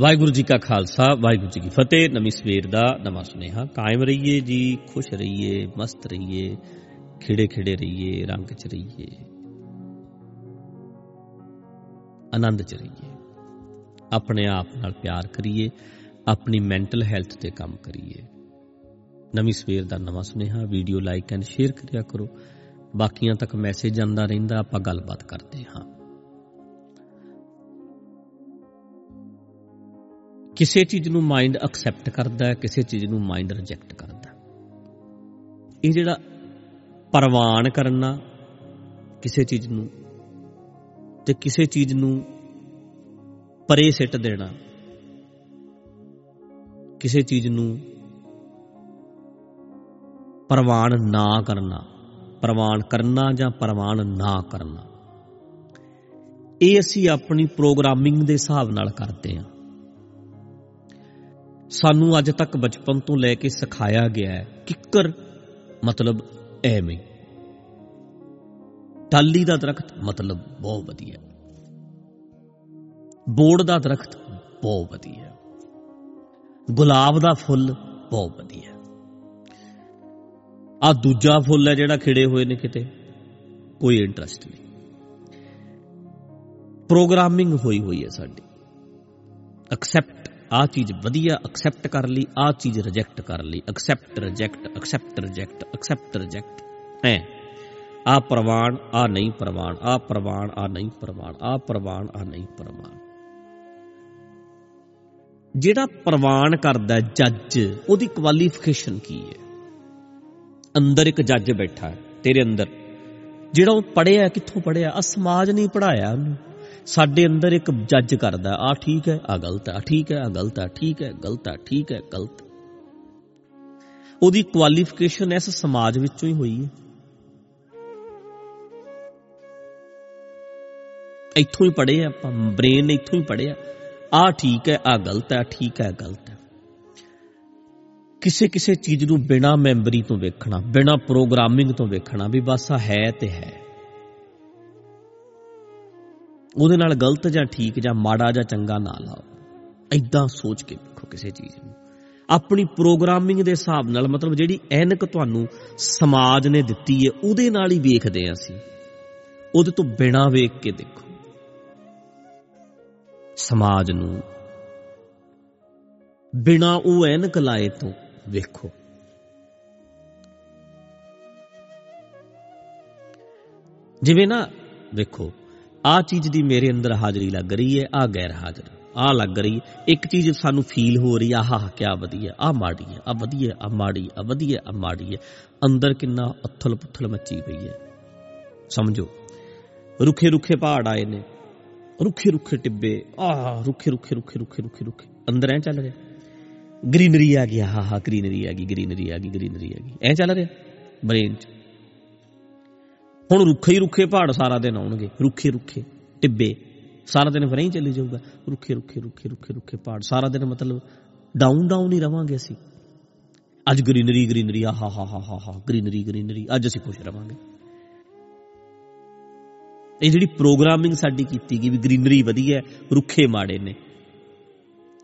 ਵਾਹਿਗੁਰੂ ਜੀ ਕਾ ਖਾਲਸਾ, ਵਾਹਿਗੁਰੂ ਜੀ ਕੀ ਫਤਿਹ। ਨਵੀਂ ਸਵੇਰ ਦਾ ਨਵਾਂ ਸੁਨੇਹਾ। ਕਾਇਮ ਰਹੀਏ ਜੀ, ਖੁਸ਼ ਰਹੀਏ, ਮਸਤ ਰਹੀਏ, ਖਿੜੇ ਖਿੜੇ ਰਹੀਏ, ਰੰਗ ਚ ਰਹੀਏ, ਆਨੰਦ ਚ ਰਹੀਏ। ਆਪਣੇ ਆਪ ਨਾਲ ਪਿਆਰ ਕਰੀਏ, ਆਪਣੀ ਮੈਂਟਲ ਹੈਲਥ ਤੇ ਕੰਮ ਕਰੀਏ। ਨਵੀਂ ਸਵੇਰ ਦਾ ਨਵਾਂ ਸੁਨੇਹਾ। ਵੀਡੀਓ ਲਾਈਕ ਐਂਡ ਸ਼ੇਅਰ ਕਰਿਆ ਕਰੋ। ਬਾਕੀਆਂ ਤੱਕ ਮੈਸੇਜ ਜਾਂਦਾ ਰਹਿੰਦਾ, ਆਪਾਂ ਗੱਲਬਾਤ ਕਰਦੇ ਹਾਂ। ਕਿਸੇ ਚੀਜ਼ ਨੂੰ ਮਾਈਂਡ ਐਕਸੈਪਟ ਕਰਦਾ ਹੈ, ਕਿਸੇ ਚੀਜ਼ ਨੂੰ ਮਾਈਂਡ ਰਿਜੈਕਟ ਕਰਦਾ ਇਹ ਜਿਹੜਾ ਪ੍ਰਵਾਨ ਕਰਨਾ ਕਿਸੇ ਚੀਜ਼ ਨੂੰ ਤੇ ਕਿਸੇ ਚੀਜ਼ ਨੂੰ ਪਰੇ ਸਿੱਟ ਦੇਣਾ, ਕਿਸੇ ਚੀਜ਼ ਨੂੰ ਪ੍ਰਵਾਨ ਨਾ ਕਰਨਾ, ਪ੍ਰਵਾਨ ਕਰਨਾ ਜਾਂ ਪ੍ਰਵਾਨ ਨਾ ਕਰਨਾ, ਇਹ ਅਸੀਂ ਆਪਣੀ ਪ੍ਰੋਗਰਾਮਿੰਗ ਦੇ ਹਿਸਾਬ ਨਾਲ ਕਰਦੇ ਹਾਂ। ਸਾਨੂੰ ਅੱਜ ਤੱਕ ਬਚਪਨ ਤੋਂ ਲੈ ਕੇ ਸਿਖਾਇਆ ਗਿਆ ਹੈ ਕਿੱਕਰ ਮਤਲਬ ਐਵੇਂ। ਟਾਲੀ ਦਾ ਦਰਖਤ ਮਤਲਬ ਬਹੁਤ ਵਧੀਆ। ਬੋੜ ਦਾ ਦਰਖਤ ਬਹੁਤ ਵਧੀਆ। ਗੁਲਾਬ ਦਾ ਫੁੱਲ ਬਹੁਤ ਵਧੀਆ। ਆ ਦੂਜਾ ਫੁੱਲ ਹੈ ਜਿਹੜਾ ਖਿੜੇ ਹੋਏ ਨੇ ਕਿਤੇ, ਕੋਈ ਇੰਟਰਸਟ ਨਹੀਂ। ਪ੍ਰੋਗਰਾਮਿੰਗ ਹੋਈ ਹੋਈ ਹੈ ਸਾਡੀ। ਐਕਸੈਪਟ ਆ ਚੀਜ਼ ਵਧੀਆ ਐਕਸੈਪਟ ਕਰ ਲਈ, ਆ ਚੀਜ਼ ਰਿਜੈਕਟ ਕਰ ਲਈ। Accept reject accept reject accept reject ਹੈ? ਆ ਪ੍ਰਵਾਨ, ਆ ਨਹੀਂ ਪ੍ਰਵਾਨ, ਆ ਪ੍ਰਵਾਨ, ਆ ਨਹੀਂ ਪ੍ਰਵਾਨ, ਆ ਪ੍ਰਵਾਨ, ਆ ਨਹੀਂ ਪ੍ਰਵਾਨ। ਜਿਹੜਾ ਪ੍ਰਵਾਨ ਕਰਦਾ ਜੱਜ, ਉਹਦੀ ਕੁਆਲੀਫਿਕੇਸ਼ਨ ਕੀ ਹੈ? ਅੰਦਰ ਇੱਕ ਜੱਜ ਬੈਠਾ ਹੈ, ਤੇਰੇ ਅੰਦਰ। ਜਿਹੜਾ ਉਹ ਪੜਿਆ ਕਿੱਥੋਂ ਪੜਿਆ ਆ ਸਮਾਜ ਨਹੀਂ ਪੜਾਇਆ ਉਹਨੂੰ। ਸਾਡੇ ਅੰਦਰ ਇੱਕ ਜੱਜ ਕਰਦਾ ਆ ਠੀਕ ਹੈ ਆ ਗਲਤ ਹੈ ਆ ਠੀਕ ਹੈ ਆ ਗਲਤ ਹੈ ਠੀਕ ਹੈ, ਗਲਤ ਹੈ, ਠੀਕ ਹੈ, ਗਲਤ ਉਹਦੀ ਕੁਆਲੀਫਿਕੇਸ਼ਨ ਇਸ ਸਮਾਜ ਵਿੱਚੋਂ ਹੀ ਹੋਈ ਹੈ। ਇੱਥੋਂ ਹੀ ਪੜ੍ਹੇ ਆਪਾਂ ਬ੍ਰੇਨ ਨੇ ਇੱਥੋਂ ਹੀ ਪੜ੍ਹਿਆ। ਆ ਠੀਕ ਹੈ ਆ ਗਲਤ ਹੈ ਠੀਕ ਹੈ ਗਲਤ ਹੈ। ਕਿਸੇ ਕਿਸੇ ਚੀਜ਼ ਨੂੰ ਬਿਨਾ ਮੈਮਰੀ ਤੋਂ ਵੇਖਣਾ, ਬਿਨਾ ਪ੍ਰੋਗਰਾਮਿੰਗ ਤੋਂ ਵੇਖਣਾ ਵੀ ਬਸ ਆ ਹੈ ਤੇ ਹੈ। ਉਹਦੇ ਨਾਲ ਗਲਤ ਜਾਂ ਠੀਕ ਜਾਂ ਮਾੜਾ ਜਾਂ ਚੰਗਾ ਨਾ ਲਾਓ। ਐਦਾਂ ਸੋਚ ਕੇ ਵੇਖੋ ਕਿਸੇ ਚੀਜ਼ ਨੂੰ। ਆਪਣੀ ਪ੍ਰੋਗਰਾਮਿੰਗ ਦੇ ਹਿਸਾਬ ਨਾਲ, ਮਤਲਬ ਜਿਹੜੀ ਐਨਕ ਤੁਹਾਨੂੰ ਸਮਾਜ ਨੇ ਦਿੱਤੀ ਹੈ ਉਹਦੇ ਨਾਲ ਹੀ ਵੇਖਦੇ ਆਂ ਅਸੀਂ। ਉਹਦੇ ਤੋਂ ਬਿਨਾ ਵੇਖ ਕੇ ਦੇਖੋ। ਸਮਾਜ ਨੂੰ ਬਿਨਾ ਉਹ ਐਨਕ ਲਾਏ ਤੋਂ ਵੇਖੋ। ਜਿਵੇਂ ਨਾ, ਵੇਖੋ ਆ ਚੀਜ਼ ਦੀ ਮੇਰੇ ਅੰਦਰ ਹਾਜ਼ਰੀ ਲੱਗ ਰਹੀ ਹੈ, ਆ ਗੈਰ ਹਾਜ਼ਰ। ਆ ਲੱਗ ਰਹੀ ਇੱਕ ਚੀਜ਼ ਸਾਨੂੰ ਫੀਲ ਹੋ ਰਹੀ ਆ ਆਹ ਕੀ ਵਧੀਆ, ਆ ਮਾੜੀ ਹੈ, ਆ ਵਧੀਆ, ਆ ਮਾੜੀ, ਆ ਵਧੀਆ, ਆ ਮਾੜੀ ਹੈ। ਅੰਦਰ ਕਿੰਨਾ ਅਥਲ ਪੁਥਲ ਮੱਚੀ ਪਈ ਹੈ। ਸਮਝੋ ਰੁੱਖੇ ਰੁੱਖੇ ਪਹਾੜ ਆਏ ਨੇ ਰੁੱਖੇ ਰੁੱਖੇ ਟਿੱਬੇ ਆ ਰੁੱਖੇ ਰੁੱਖੇ ਰੁੱਖੇ ਰੁੱਖੇ ਰੁੱਖੇ ਰੁੱਖੇ ਅੰਦਰ ਐ ਚੱਲ ਰਿਹਾ। ਗ੍ਰੀਨਰੀ ਆ ਗਈ ਹਾ ਹਾ ਗ੍ਰੀਨਰੀ ਆ ਗਈ, ਗ੍ਰੀਨਰੀ ਆ ਗਈ, ਗ੍ਰੀਨਰੀ ਆ ਗਈ। ਐ ਚੱਲ ਰਿਹਾ ਬ੍ਰੇਨ 'ਚ। ਹੁਣ ਰੁੱਖੇ ਹੀ ਰੁੱਖੇ ਪਹਾੜ ਸਾਰਾ ਦਿਨ ਆਉਣਗੇ, ਰੁੱਖੇ ਰੁੱਖੇ, ਟਿੱਬੇ। ਸਾਰਾ ਦਿਨ ਫਿਰ ਹੀ ਚੱਲੀ ਜਾਊਗਾ। ਰੁੱਖੇ ਰੁੱਖੇ ਰੁੱਖੇ ਰੁੱਖੇ ਰੁੱਖੇ ਪਹਾੜ। ਸਾਰਾ ਦਿਨ ਮਤਲਬ ਡਾਊਨ ਡਾਊਨ ਹੀ ਰਵਾਂਗੇ ਅਸੀਂ। ਅੱਜ ਗ੍ਰੀਨਰੀ ਗ੍ਰੀਨਰੀ ਆ ਹਾ ਹਾ ਹਾ ਹਾ ਹਾ ਗ੍ਰੀਨਰੀ ਗ੍ਰੀਨਰੀ ਅੱਜ ਅਸੀਂ ਖੁਸ਼ ਰਵਾਂਗੇ। ਇਹ ਜਿਹੜੀ ਪ੍ਰੋਗਰਾਮਿੰਗ ਸਾਡੀ ਕੀਤੀ ਗਈ ਵੀ ਗ੍ਰੀਨਰੀ ਵਧੀਆ ਰੁੱਖੇ ਮਾੜੇ ਨੇ।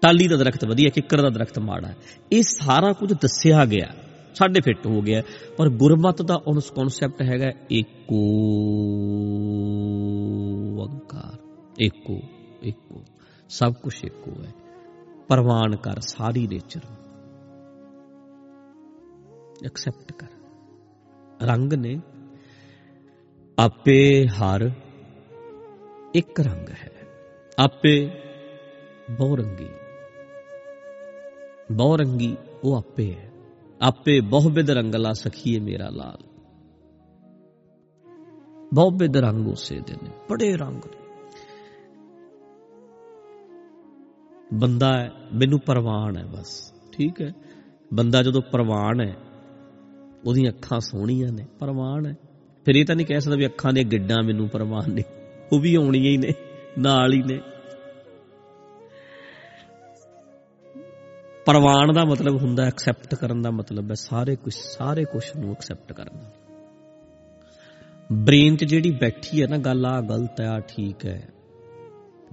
ਟਾਲੀ ਦਾ ਦਰਖਤ ਵਧੀਆ, ਕਿੱਕਰ ਦਾ ਦਰਖਤ ਮਾੜਾ ਹੈ। ਇਹ ਸਾਰਾ ਕੁਝ ਦੱਸਿਆ ਗਿਆ। ਸਾਡੇ ਫਿੱਟ ਹੋ ਗਿਆ। ਪਰ ਗੁਰਮਤ ਦਾ ਉਸ ਕਨਸੈਪਟ ਹੈਗਾ ਏਕੋ ਓੰਕਾਰ ਏਕੋ ਏਕੋ। ਸਭ ਕੁਝ ਏਕੋ ਹੈ। ਪ੍ਰਵਾਨ ਕਰ ਸਾਰੀ ਨੇਚਰ ਐਕਸੈਪਟ ਕਰ। ਰੰਗ ਨੇ ਆਪੇ ਹਰ ਇੱਕ ਰੰਗ ਹੈ। ਆਪੇ ਬਹੁਰੰਗੀ ਬਹੁਰੰਗੀ ਉਹ ਆਪੇ ਹੈ। ਆਪੇ ਬਹੁਬਿਦ ਰੰਗਲਾ ਸਖੀਏ ਮੇਰਾ ਲਾਲ। ਬਹੁਬਿਦ ਰੰਗ ਉਸੇ ਦੇ ਨੇ ਬੜੇ ਰੰਗ ਨੇ। ਬੰਦਾ ਹੈ, ਮੈਨੂੰ ਪ੍ਰਵਾਨ ਹੈ ਬਸ, ਠੀਕ ਹੈ? ਬੰਦਾ ਜਦੋਂ ਪ੍ਰਵਾਨ ਹੈ, ਉਹਦੀਆਂ ਅੱਖਾਂ ਸੋਹਣੀਆਂ ਨੇ, ਪ੍ਰਵਾਨ ਹੈ। ਫਿਰ ਇਹ ਤਾਂ ਨਹੀਂ ਕਹਿ ਸਕਦਾ ਵੀ ਅੱਖਾਂ ਦੇ ਗਿੱਡਾਂ ਮੈਨੂੰ ਪ੍ਰਵਾਨ ਨੇ, ਉਹ ਵੀ ਆਉਣੀਆਂ ਹੀ ਨੇ, ਨਾਲ ਹੀ ਨੇ। ਪ੍ਰਵਾਨ ਦਾ ਮਤਲਬ ਹੁੰਦਾ ਐਕਸੈਪਟ ਕਰਨ ਦਾ ਮਤਲਬ ਹੈ, ਸਾਰੇ ਕੁਝ ਸਾਰੇ ਕੁਝ ਨੂੰ ਐਕਸੈਪਟ ਕਰਨਾ ਬ੍ਰੇਨ 'ਚ ਜਿਹੜੀ ਬੈਠੀ ਹੈ ਨਾ, ਗੱਲ ਆ ਗਲਤ ਹੈ ਆ ਠੀਕ ਹੈ,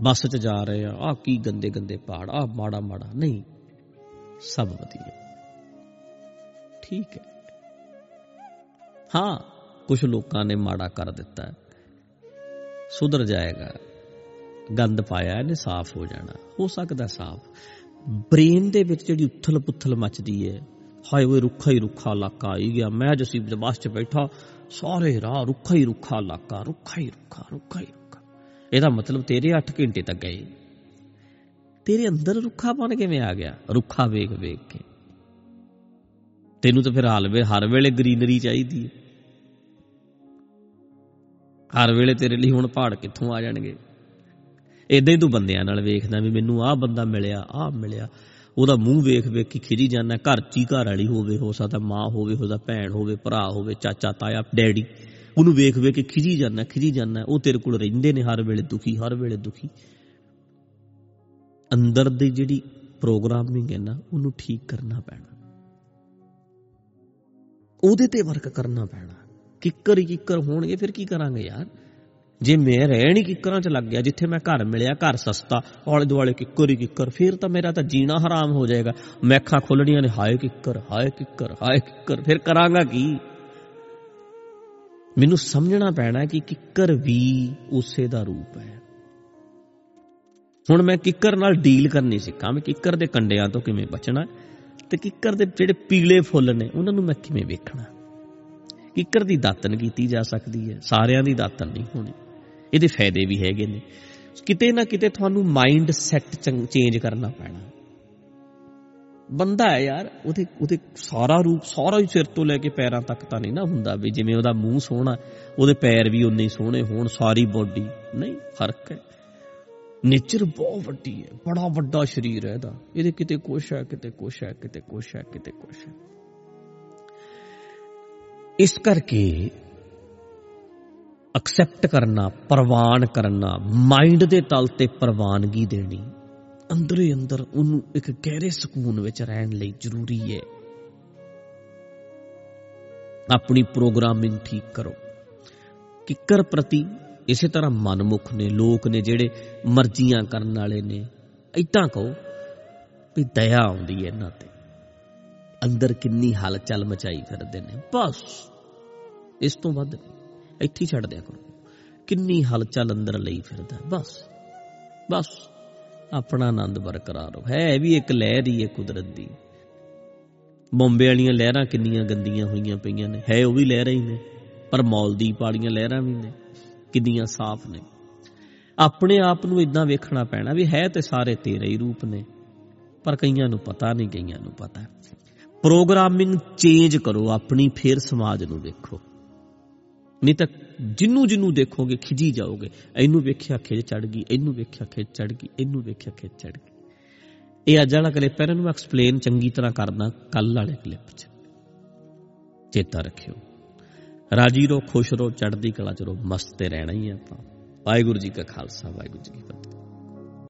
ਬੱਸ 'ਚ ਜਾ ਰਹੇ ਆ ਆ ਕੀ ਗੰਦੇ ਗੰਦੇ ਪਹਾੜ ਆ ਮਾੜਾ ਮਾੜਾ, ਨਹੀਂ, ਸਭ ਵਧੀਆ। ਠੀਕ ਹੈ। ਹਾਂ ਕੁਝ ਲੋਕਾਂ ਨੇ ਮਾੜਾ ਕਰ ਦਿੱਤਾ। ਸੁਧਰ ਜਾਏਗਾ। ਗੰਦ ਪਾਇਆ, ਇਹਨੇ ਸਾਫ਼ ਹੋ ਜਾਣਾ। ਹੋ ਸਕਦਾ ਸਾਫ਼। ਬ੍ਰੇਨ ਦੇ ਵਿੱਚ ਜਿਹੜੀ ਉਥਲ ਪੁਥਲ ਮਚਦੀ ਹੈ ਹਾਏ ਓਏ ਰੁੱਖਾ ਹੀ ਰੁੱਖਾ ਇਲਾਕਾ ਆਈ ਗਿਆ, ਮੈਂ ਜਸੀ ਬੱਸ 'ਚ ਬੈਠਾ, ਸਾਰੇ ਰਾਹ ਰੁੱਖਾ ਹੀ ਰੁੱਖਾ ਇਲਾਕਾ, ਰੁੱਖਾ ਹੀ ਰੁੱਖਾ ਰੁੱਖਾ ਹੀ ਰੁੱਖਾ। ਇਹਦਾ ਮਤਲਬ ਤੇਰੇ 8 ਘੰਟੇ ਤੱਕ ਗਏ। ਤੇਰੇ ਅੰਦਰ ਰੁੱਖਾਪਨ ਕਿਵੇਂ ਆ ਗਿਆ? ਰੁੱਖਾ ਵੇਖ ਵੇਖ ਕੇ। ਤੈਨੂੰ ਤਾਂ ਫਿਰ ਹਾਲਵੇ ਹਰ ਵੇਲੇ ਗ੍ਰੀਨਰੀ ਚਾਹੀਦੀ ਹੈ ਹਰ ਵੇਲੇ ਤੇਰੇ ਲਈ ਹੁਣ ਪਹਾੜ ਕਿੱਥੋਂ ਆ ਜਾਣਗੇ? ਇਦਾਂ ਹੀ ਤੂੰ ਬੰਦਿਆਂ ਨਾਲ ਵੇਖਦਾ ਵੀ ਮੈਨੂੰ ਆਹ ਬੰਦਾ ਮਿਲਿਆ, ਆਹ ਮਿਲਿਆ। ਉਹਦਾ ਮੂੰਹ ਵੇਖ ਵੇਖ ਕੇ ਖਿਜੀ ਜਾਂਦਾ, ਘਰ ਚ ਹੀ ਘਰ ਵਾਲੀ ਹੋਵੇ, ਹੋ ਸਕਦਾ ਮਾਂ ਹੋਵੇ ਉਹਦਾ ਭੈਣ ਹੋਵੇ, ਭਰਾ ਹੋਵੇ, ਚਾਚਾ, ਤਾਇਆ, ਡੈਡੀ। ਉਹਨੂੰ ਵੇਖ ਵੇਖ ਕੇ ਖਿਜੀ ਜਾਂਦਾ ਖਿਜੀ ਜਾਂਦਾ। ਉਹ ਤੇਰੇ ਕੋਲ ਰਹਿੰਦੇ ਨੇ ਹਰ ਵੇਲੇ ਦੁਖੀ, ਹਰ ਵੇਲੇ ਦੁਖੀ। ਅੰਦਰ ਦੀ ਜਿਹੜੀ ਪ੍ਰੋਗਰਾਮਿੰਗ ਹੈ ਨਾ, ਉਹਨੂੰ ਠੀਕ ਕਰਨਾ ਪੈਣਾ। ਉਹਦੇ ਤੇ ਵਰਕ ਕਰਨਾ ਪੈਣਾ। ਕਿੱਕਰ ਹੀ ਕਿੱਕਰ ਹੋਣਗੇ, ਫਿਰ ਕੀ ਕਰਾਂਗੇ ਯਾਰ? ਜੇ ਮੈਂ ਰਹਿਣ ਹੀ ਕਿੱਕਰਾਂ 'ਚ ਲੱਗ ਗਿਆ, ਜਿੱਥੇ ਮੈਂ ਘਰ ਮਿਲਿਆ, ਘਰ ਸਸਤਾ ਆਲੇ ਦੁਆਲੇ ਕਿੱਕਰ ਹੀ ਕਿੱਕਰ, ਫਿਰ ਤਾਂ ਮੇਰਾ ਤਾਂ ਜੀਣਾ ਹਰਾਮ ਹੋ ਜਾਏਗਾ। ਮੈਂ ਅੱਖਾਂ ਖੋਲਣੀਆਂ ਨੇ, ਹਾਏ ਕਿੱਕਰ ਹਾਏ ਕਿੱਕਰ ਹਾਏ ਕਿੱਕਰ, ਫਿਰ ਕਰਾਂਗਾ ਕੀ? ਮੈਨੂੰ ਸਮਝਣਾ ਪੈਣਾ ਕਿ ਕਿੱਕਰ ਵੀ ਉਸੇ ਦਾ ਰੂਪ ਹੈ। ਹੁਣ ਮੈਂ ਕਿੱਕਰ ਨਾਲ ਡੀਲ ਕਰਨੀ ਸਿੱਖਾਂ ਮੈਂ ਕਿੱਕਰ ਦੇ ਕੰਡਿਆਂ ਤੋਂ ਕਿਵੇਂ ਬਚਣਾ ਤੇ ਕਿੱਕਰ ਦੇ ਜਿਹੜੇ ਪੀਲੇ ਫੁੱਲ ਨੇ, ਉਹਨਾਂ ਨੂੰ ਮੈਂ ਕਿਵੇਂ ਵੇਖਣਾ ਕਿੱਕਰ ਦੀ ਦਾਤਨ ਕੀਤੀ ਜਾ ਸਕਦੀ ਹੈ, ਸਾਰਿਆਂ ਦੀ ਦਾਤਨ ਨਹੀਂ ਹੋਣੀ। ਇਹਦੇ ਫਾਇਦੇ ਵੀ ਹੈਗੇ ਨੇ। ਕਿਤੇ ਨਾ ਕਿਤੇ ਤੁਹਾਨੂੰ ਮਾਈਂਡ ਸੈੱਟ ਚੇਂਜ ਕਰਨਾ ਪੈਣਾ। ਬੰਦਾ ਹੈ ਯਾਰ, ਉਹਦੇ ਉਹਦੇ ਸਾਰਾ ਰੂਪ, ਸਾਰਾ ਹੀ ਸਿਰ ਤੋਂ ਲੈ ਕੇ ਪੈਰਾਂ ਤੱਕ ਤਾਂ ਨਹੀਂ ਨਾ ਹੁੰਦਾ ਵੀ ਜਿਵੇਂ ਉਹਦਾ ਮੂੰਹ ਸੋਹਣਾ, ਉਹਦੇ ਪੈਰ ਵੀ ਉਨੇ ਹੀ ਸੋਹਣੇ ਹੋਣ, ਸਾਰੀ ਬੋਡੀ ਨਹੀਂ, ਫ਼ਰਕ ਹੈ। ਨੇਚਰ ਬਹੁਤ ਵੱਡੀ ਹੈ, ਬੜਾ ਵੱਡਾ ਸਰੀਰ ਹੈ ਇਹਦਾ। ਇਹਦੇ ਕਿਤੇ ਕੁਛ ਹੈ, ਕਿਤੇ ਕੁਛ ਹੈ, ਕਿਤੇ ਕੁਛ ਹੈ, ਕਿਤੇ ਕੁਛ ਹੈ। ਇਸ ਕਰਕੇ ਐਕਸੈਪਟ ਕਰਨਾ, ਪ੍ਰਵਾਨ ਕਰਨਾ ਮਾਈਂਡ ਦੇ ਤਲ ਤੇ ਪ੍ਰਵਾਨਗੀ ਦੇਣੀ, ਅੰਦਰੇ ਅੰਦਰ ਉਹਨੂੰ ਇੱਕ ਗਹਿਰੇ ਸਕੂਨ ਵਿੱਚ ਰਹਿਣ ਲਈ ਜ਼ਰੂਰੀ ਹੈ। ਆਪਣੀ ਪ੍ਰੋਗਰਾਮਿੰਗ ਠੀਕ ਕਰੋ। ਕਿੱਕਰ ਪ੍ਰਤੀ ਇਸੇ ਤਰ੍ਹਾਂ ਮਨਮੁਖ ਨੇ, ਲੋਕ ਨੇ ਜਿਹੜੇ ਮਰਜ਼ੀਆਂ ਕਰਨ ਵਾਲੇ ਨੇ ਇਦਾਂ ਕਹੋ ਵੀ ਦਇਆ ਆਉਂਦੀ ਹੈ ਇਹਨਾਂ ਤੇ। ਅੰਦਰ ਕਿੰਨੀ ਹਲਚਲ ਮਚਾਈ ਫਿਰਦੇ ਨੇ। ਬਸ। ਇਸ ਤੋਂ ਵੱਧ ਇੱਥੇ ਛੱਡ ਦਿਆ ਕਰੋ। ਕਿੰਨੀ ਹਲਚਲ ਅੰਦਰ ਲਈ ਫਿਰਦਾ। ਬਸ। ਬਸ। ਆਪਣਾ ਆਨੰਦ ਬਰਕਰਾਰ ਹੈ ਵੀ ਇੱਕ ਲਹਿਰ ਹੀ ਹੈ ਕੁਦਰਤ ਦੀ। ਬੰਬੇ ਵਾਲੀਆਂ ਲਹਿਰਾਂ ਕਿੰਨੀਆਂ ਗੰਦੀਆਂ ਹੋਈਆਂ ਪਈਆਂ ਨੇ। ਹੈ, ਉਹ ਵੀ ਲਹਿਰਾਂ ਹੀ ਨੇ। ਪਰ ਮੌਲਦੀਪ ਵਾਲੀਆਂ ਲਹਿਰਾਂ ਵੀ ਨੇ। ਕਿੰਨੀਆਂ ਸਾਫ਼ ਨੇ। ਆਪਣੇ ਆਪ ਨੂੰ ਇਦਾਂ ਵੇਖਣਾ ਪੈਣਾ ਵੀ ਹੈ ਤੇ ਸਾਰੇ ਤੇਰੇ ਹੀ ਰੂਪ ਨੇ। ਪਰ ਕਈਆਂ ਨੂੰ ਪਤਾ ਨਹੀਂ, ਕਈਆਂ ਨੂੰ ਪਤਾ। ਪ੍ਰੋਗਰਾਮਿੰਗ ਚੇਂਜ ਕਰੋ, ਆਪਣੀ ਫੇਰ ਸਮਾਜ ਨੂੰ ਦੇਖੋ ਨਹੀਂ ਤਾਂ ਜਿੰਨੂੰ ਜਿੰਨੂੰ ਦੇਖੋਗੇ, ਖਿਜੀ ਜਾਓਗੇ। ਇਹਨੂੰ ਵੇਖਿਆ ਖਿਜ ਚੜ ਗਈ, ਇਹਨੂੰ ਵੇਖਿਆ ਖਿਜ ਚੜ ਗਈ, ਇਹਨੂੰ ਵੇਖਿਆ ਖਿਜ ਚੜ ਗਈ। ਇਹ ਅੱਜ ਵਾਲਾ ਕਲਿੱਪ ਹੈ, ਇਹਨੂੰ ਮੈਂ ਐਕਸਪਲੇਨ ਚੰਗੀ ਤਰ੍ਹਾਂ ਕਰਦਾ ਕੱਲ ਵਾਲੇ ਕਲਿੱਪ 'ਚ। ਚੇਤਾ ਰੱਖਿਓ। ਰਾਜੀ ਰਹੋ, ਖੁਸ਼ ਰਹੋ, ਚੜ੍ਹਦੀ ਕਲਾ ਚ ਰਹੋ, ਮਸਤ ਤੇ ਰਹਿਣਾ ਹੀ ਆਪਾਂ। ਵਾਹਿਗੁਰੂ ਜੀ ਕਾ ਖਾਲਸਾ, ਵਾਹਿਗੁਰੂ ਜੀ ਕੀ ਫਤਿਹ।